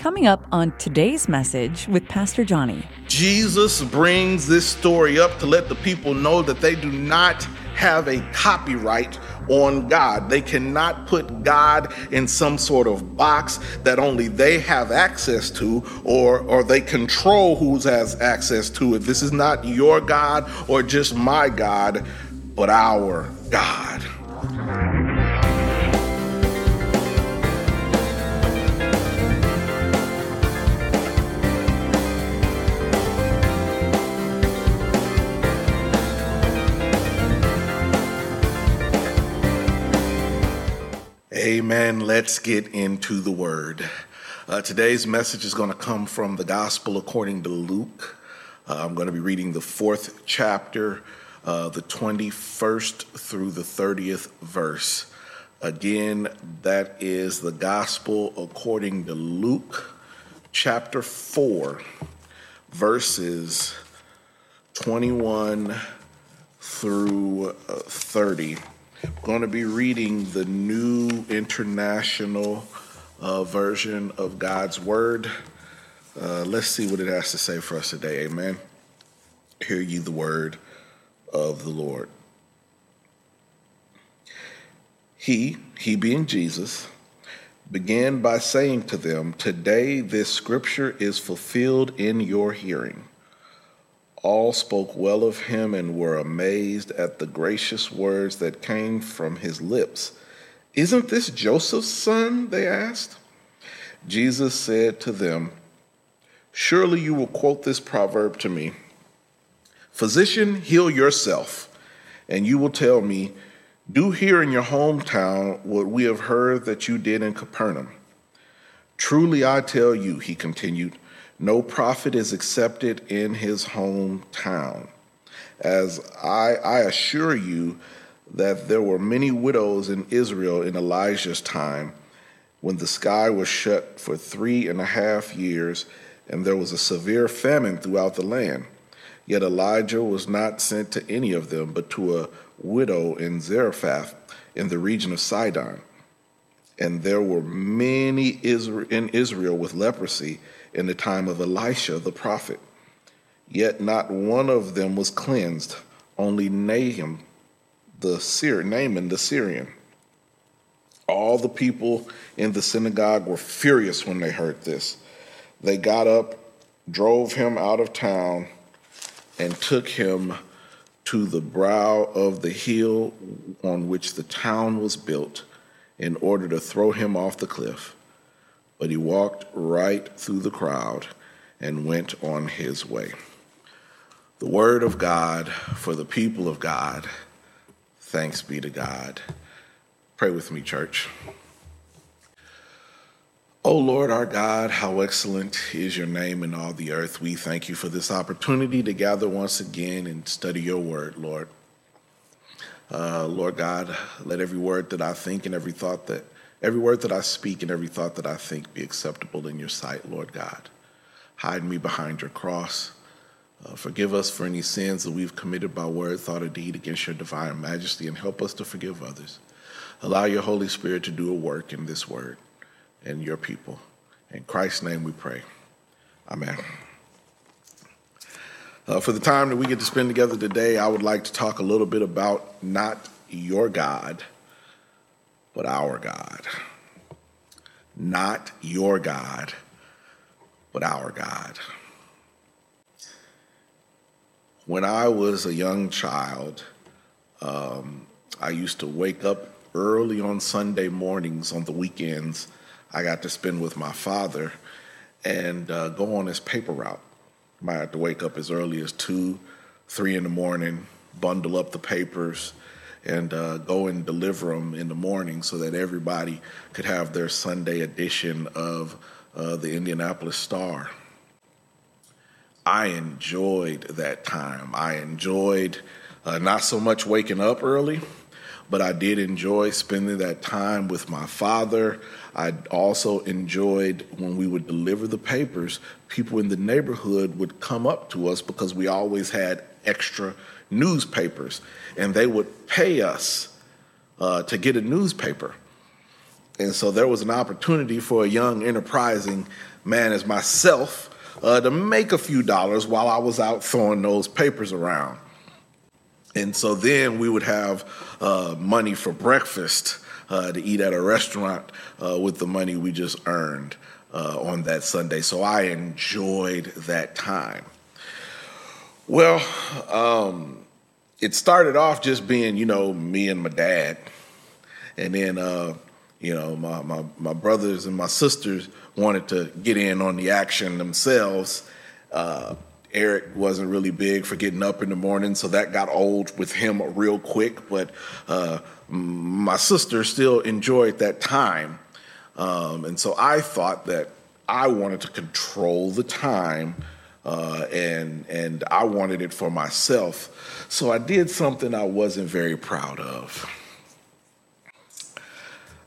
Coming up on today's message with Pastor Johnny. Jesus brings this story up to let the people know that they do not have a copyright on God. They cannot put God in some sort of box that only they have access to or or they control who has access to it. This is not your God or just my God, but our God. Amen. Let's get into the word. Uh, today's message is going to come from the Gospel according to Luke. Uh, I'm going to be reading the fourth chapter, uh, the 21st through the 30th verse. Again, that is the Gospel according to Luke, chapter 4, verses 21 through uh, 30. I'm going to be reading the New International uh, Version of God's Word. Uh, let's see what it has to say for us today. Amen. Hear ye the word of the Lord. He, he being Jesus, began by saying to them, Today this scripture is fulfilled in your hearing. All spoke well of him and were amazed at the gracious words that came from his lips. Isn't this Joseph's son? They asked. Jesus said to them, Surely you will quote this proverb to me Physician, heal yourself. And you will tell me, Do here in your hometown what we have heard that you did in Capernaum. Truly I tell you, he continued, no prophet is accepted in his hometown. As I, I assure you that there were many widows in Israel in Elijah's time when the sky was shut for three and a half years and there was a severe famine throughout the land. Yet Elijah was not sent to any of them, but to a widow in Zarephath in the region of Sidon. And there were many in Israel with leprosy in the time of Elisha the prophet. Yet not one of them was cleansed, only Nahum, the Syr- Naaman the Syrian. All the people in the synagogue were furious when they heard this. They got up, drove him out of town, and took him to the brow of the hill on which the town was built in order to throw him off the cliff. But he walked right through the crowd and went on his way. The word of God for the people of God. Thanks be to God. Pray with me, church. O Lord our God, how excellent is your name in all the earth. We thank you for this opportunity to gather once again and study your word, Lord. Uh, Lord God, let every word that I think and every thought that Every word that I speak and every thought that I think be acceptable in your sight, Lord God. Hide me behind your cross. Uh, forgive us for any sins that we've committed by word, thought, or deed against your divine majesty, and help us to forgive others. Allow your Holy Spirit to do a work in this word and your people. In Christ's name we pray. Amen. Uh, for the time that we get to spend together today, I would like to talk a little bit about not your God but our God. Not your God, but our God. When I was a young child, um, I used to wake up early on Sunday mornings on the weekends. I got to spend with my father and uh, go on his paper route. I have to wake up as early as two, three in the morning, bundle up the papers, and uh, go and deliver them in the morning so that everybody could have their Sunday edition of uh, the Indianapolis Star. I enjoyed that time. I enjoyed uh, not so much waking up early, but I did enjoy spending that time with my father. I also enjoyed when we would deliver the papers, people in the neighborhood would come up to us because we always had extra newspapers, and they would pay us uh, to get a newspaper. And so there was an opportunity for a young, enterprising man as myself uh, to make a few dollars while I was out throwing those papers around. And so then we would have uh, money for breakfast uh, to eat at a restaurant uh, with the money we just earned uh, on that Sunday. So I enjoyed that time. Well, um, it started off just being, you know, me and my dad. And then, uh, you know, my, my, my, brothers and my sisters wanted to get in on the action themselves. Eric wasn't really big for getting up in the morning, so that got old with him real quick. But uh, my sister still enjoyed that time. Um, and so I thought that I wanted to control the time uh, and, and I wanted it for myself. So I did something I wasn't very proud of.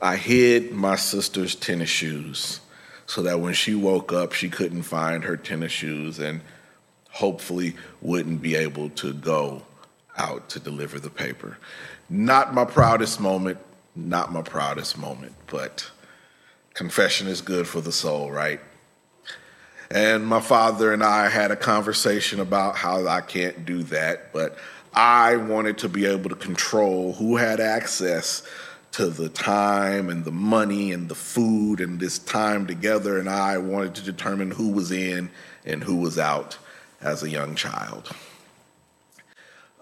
I hid my sister's tennis shoes so that when she woke up, she couldn't find her tennis shoes and hopefully wouldn't be able to go out to deliver the paper. Not my proudest moment, not my proudest moment, but confession is good for the soul, right? And my father and I had a conversation about how I can't do that, but I wanted to be able to control who had access to the time and the money and the food and this time together, and I wanted to determine who was in and who was out as a young child.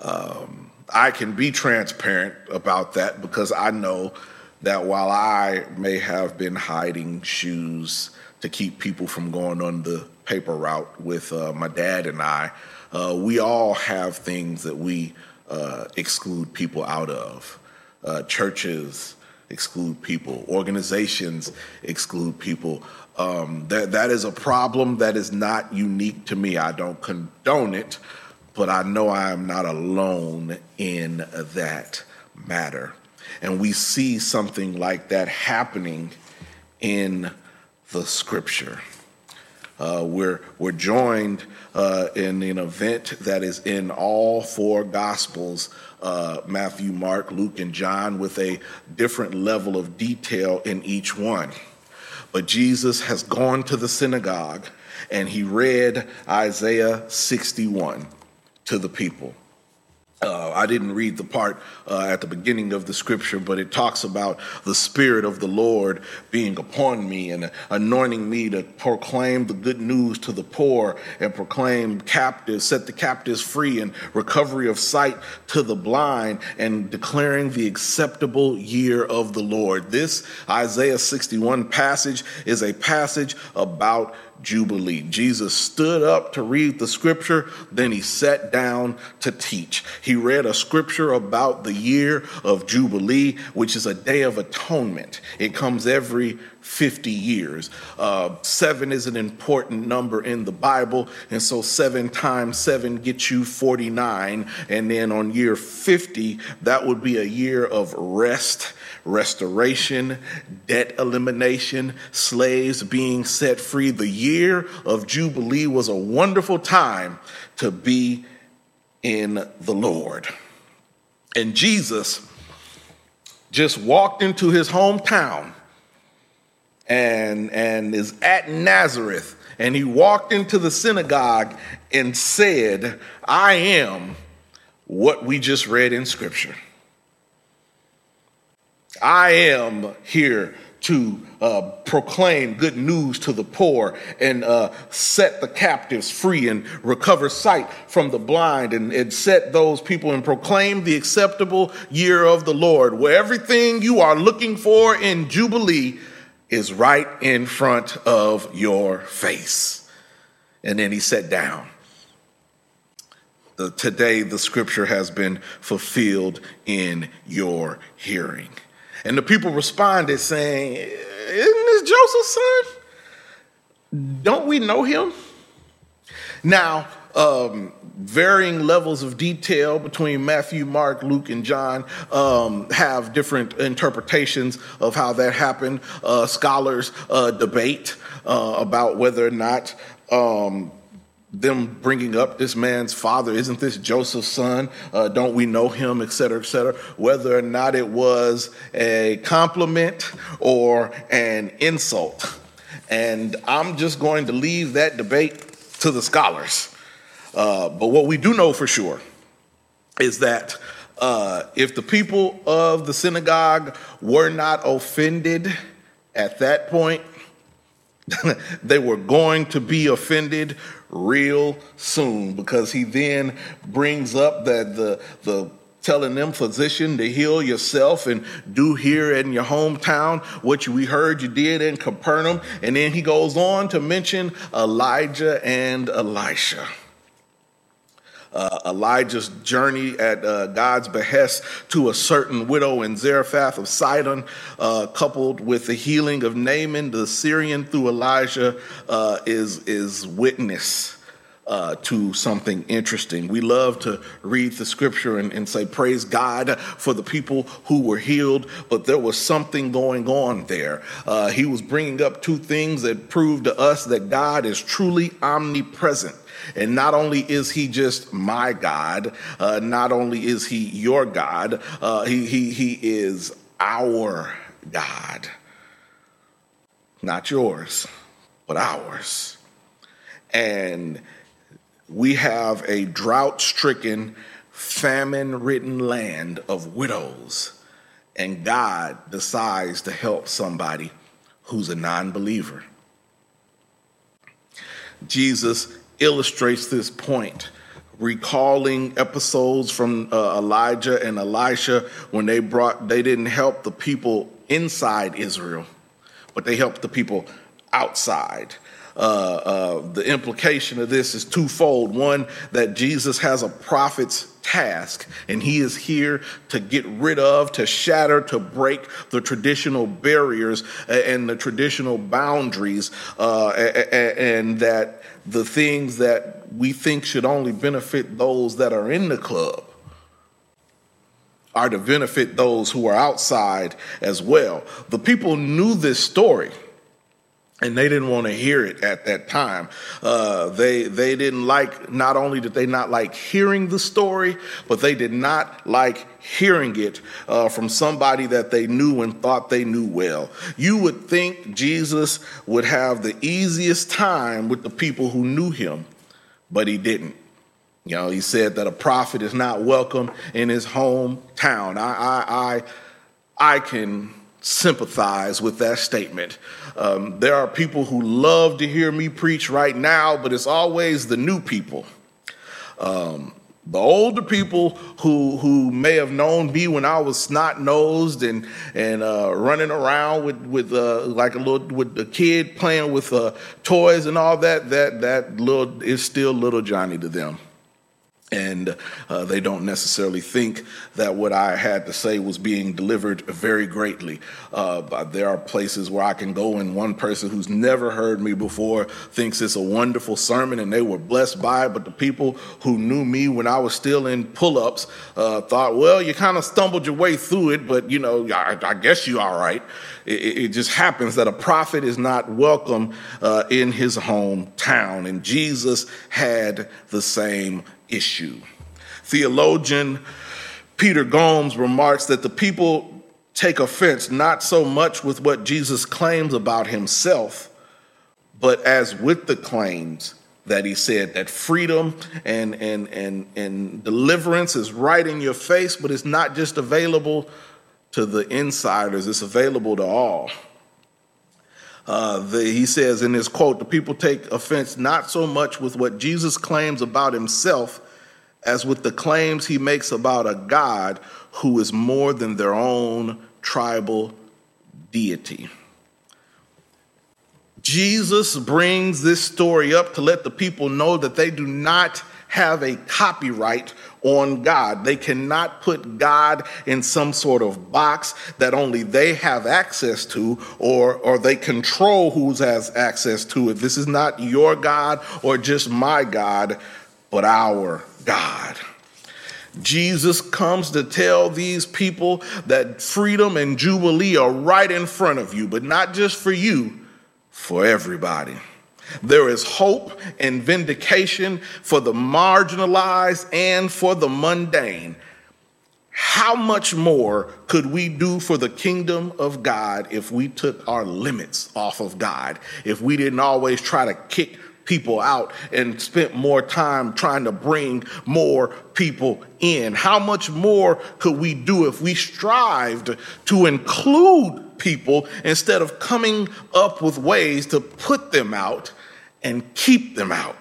Um, I can be transparent about that because I know that while I may have been hiding shoes to keep people from going on the paper route with uh, my dad and I, uh, we all have things that we uh, exclude people out of. Uh, churches exclude people, organizations exclude people. Um, that that is a problem that is not unique to me. I don't condone it, but I know I am not alone in that matter. And we see something like that happening in the scripture. Uh, we're, we're joined uh, in an event that is in all four gospels uh, Matthew, Mark, Luke, and John with a different level of detail in each one. But Jesus has gone to the synagogue and he read Isaiah 61 to the people. Uh, I didn't read the part uh, at the beginning of the scripture, but it talks about the Spirit of the Lord being upon me and anointing me to proclaim the good news to the poor and proclaim captives, set the captives free and recovery of sight to the blind and declaring the acceptable year of the Lord. This Isaiah 61 passage is a passage about Jubilee. Jesus stood up to read the scripture, then he sat down to teach. He read a scripture about the year of Jubilee, which is a day of atonement. It comes every 50 years. Uh, seven is an important number in the Bible, and so seven times seven gets you 49. And then on year 50, that would be a year of rest restoration, debt elimination, slaves being set free. The year of Jubilee was a wonderful time to be in the Lord. And Jesus just walked into his hometown and, and is at Nazareth. And he walked into the synagogue and said, I am what we just read in Scripture. I am here to uh, proclaim good news to the poor and uh, set the captives free and recover sight from the blind and, and set those people and proclaim the acceptable year of the Lord, where everything you are looking for in Jubilee is right in front of your face. And then he sat down. The, today, the scripture has been fulfilled in your hearing. And the people responded saying, Isn't this Joseph's son? Don't we know him? Now, um, varying levels of detail between Matthew, Mark, Luke, and John um, have different interpretations of how that happened. Uh, scholars uh, debate uh, about whether or not um, them bringing up this man's father, isn't this Joseph's son? Uh, don't we know him, et cetera, et cetera? Whether or not it was a compliment or an insult. And I'm just going to leave that debate to the scholars. Uh, but what we do know for sure is that uh, if the people of the synagogue were not offended at that point, they were going to be offended real soon because he then brings up that the the telling them physician to heal yourself and do here in your hometown what we heard you did in Capernaum. And then he goes on to mention Elijah and Elisha uh, Elijah's journey at uh, God's behest to a certain widow in Zarephath of Sidon, uh, coupled with the healing of Naaman the Syrian through Elijah, uh, is, is witness. Uh, to something interesting. We love to read the scripture and, and, say, Praise God for the people who were healed, but there was something going on there. Uh, he was bringing up two things that prove to us that God is truly omnipresent. And not only is he just my God, uh, not only is he your God, uh, he, he, he is our God. Not yours, but ours. And we have a drought stricken, famine ridden land of widows. And God decides to help somebody who's a non believer. Jesus illustrates this point recalling episodes from uh, Elijah and Elisha when they brought they didn't help the people inside Israel, but they helped the people outside. Uh, uh, the implication of this is twofold. One, that Jesus has a prophet's task, and he is here to get rid of, to shatter, to break the traditional barriers and the traditional boundaries, uh, and that the things that we think should only benefit those that are in the club are to benefit those who are outside as well. The people knew this story and they didn't want to hear it at that time. Uh, they they didn't like. Not only did they not like hearing the story, but they did not like hearing it uh, from somebody that they knew and thought they knew well. You would think Jesus would have the easiest time with the people who knew him, but he didn't. You know, he said that a prophet is not welcome in his hometown. I I I, I can sympathize with that statement. Um, there are people who love to hear me preach right now, but it's always the new people. Um, the older people who who may have known me when I was snot nosed and and uh, running around with with uh, like a little with a kid playing with uh, toys and all that that that little is still little Johnny to them and uh, they don't necessarily think that what I had to say was being delivered very greatly. Uh, there are places where I can go, and one person who's never heard me before thinks it's a wonderful sermon, and they were blessed by it. But the people who knew me when I was still in pull-ups uh, thought, "Well, you kind of stumbled your way through it, but you know, I, I guess you all right." It, it, just happens that a prophet is not welcome uh, in his hometown, and Jesus had the same issue. Theologian Peter Gomes remarks that the people take offense not so much with what Jesus claims about himself, but as with the claims that he said that freedom and, and, and, and deliverance is right in your face, but it's not just available to the insiders, it's available to all. Uh, the, he says in his quote, the people take offense not so much with what Jesus claims about himself as with the claims he makes about a God who is more than their own tribal deity. Jesus brings this story up to let the people know that they do not have a copyright on God. They cannot put God in some sort of box that only they have access to or, or they control who has access to it. This is not your God or just my God, but our God. Jesus comes to tell these people that freedom and jubilee are right in front of you, but not just for you, for everybody. There is hope and vindication for the marginalized and for the mundane. How much more could we do for the kingdom of God if we took our limits off of God? If we didn't always try to kick people out and spent more time trying to bring more people in? How much more could we do if we strived to include people instead of coming up with ways to put them out and keep them out?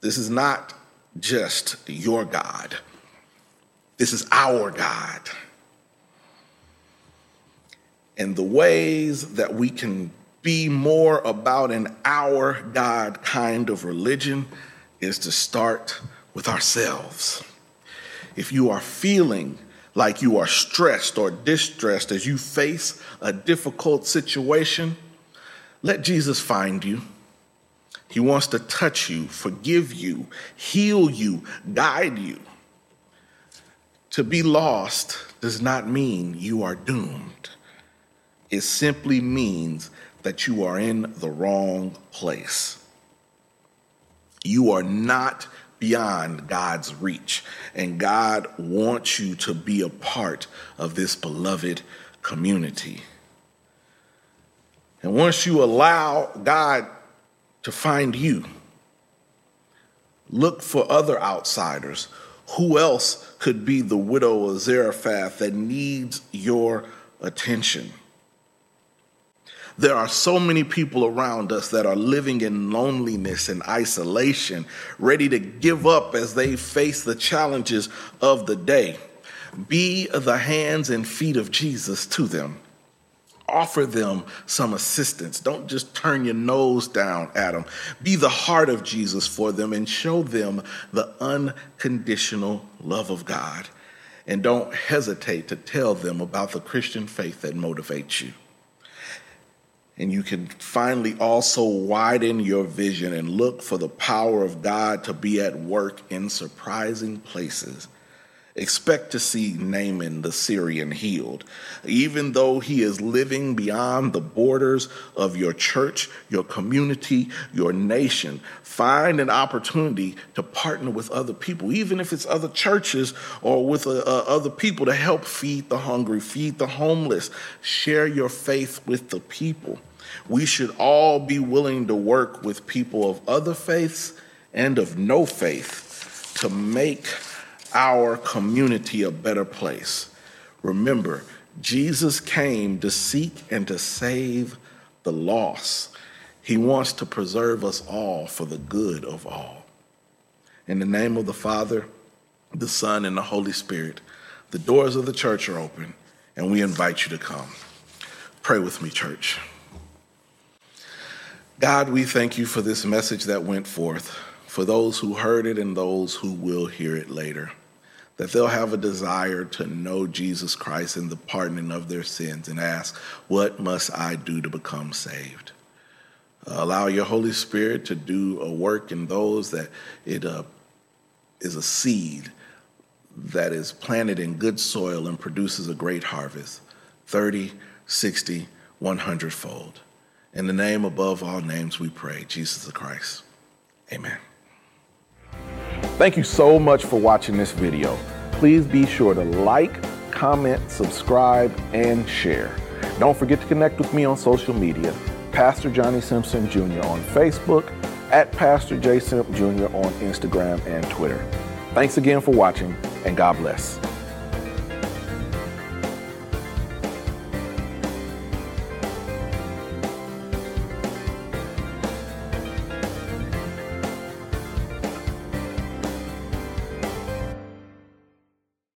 This is not just your God. This is our God. And the ways that we can be more about an our God kind of religion is to start with ourselves. If you are feeling like you are stressed or distressed as you face a difficult situation, let Jesus find you. He wants to touch you, forgive you, heal you, guide you. To be lost does not mean you are doomed. It simply means that you are in the wrong place. You are not beyond God's reach, and God wants you to be a part of this beloved community. And once you allow God to find you. Look for other outsiders. Who else could be the widow of Zarephath that needs your attention? There are so many people around us that are living in loneliness and isolation, ready to give up as they face the challenges of the day. Be the hands and feet of Jesus to them offer them some assistance. Don't just turn your nose down at them. Be the heart of Jesus for them and show them the unconditional love of God. And don't hesitate to tell them about the Christian faith that motivates you. And you can finally also widen your vision and look for the power of God to be at work in surprising places expect to see Naaman the Syrian healed. Even though he is living beyond the borders of your church, your community, your nation, find an opportunity to partner with other people, even if it's other churches or with uh, uh, other people to help feed the hungry, feed the homeless. Share your faith with the people. We should all be willing to work with people of other faiths and of no faith to make our community a better place. Remember, Jesus came to seek and to save the lost. He wants to preserve us all for the good of all. In the name of the Father, the Son, and the Holy Spirit, the doors of the church are open, and we invite you to come. Pray with me, church. God, we thank you for this message that went forth, for those who heard it and those who will hear it later that they'll have a desire to know Jesus Christ and the pardoning of their sins and ask, What must I do to become saved? Uh, allow your Holy Spirit to do a work in those that it uh, is a seed that is planted in good soil and produces a great harvest 30, 60, 100 fold. In the name above all names, we pray, Jesus Christ. Amen. Thank you so much for watching this video. Please be sure to like, comment, subscribe, and share. Don't forget to connect with me on social media, Pastor Johnny Simpson Jr. on Facebook, at Pastor J. Simp Jr. on Instagram and Twitter. Thanks again for watching, and God bless.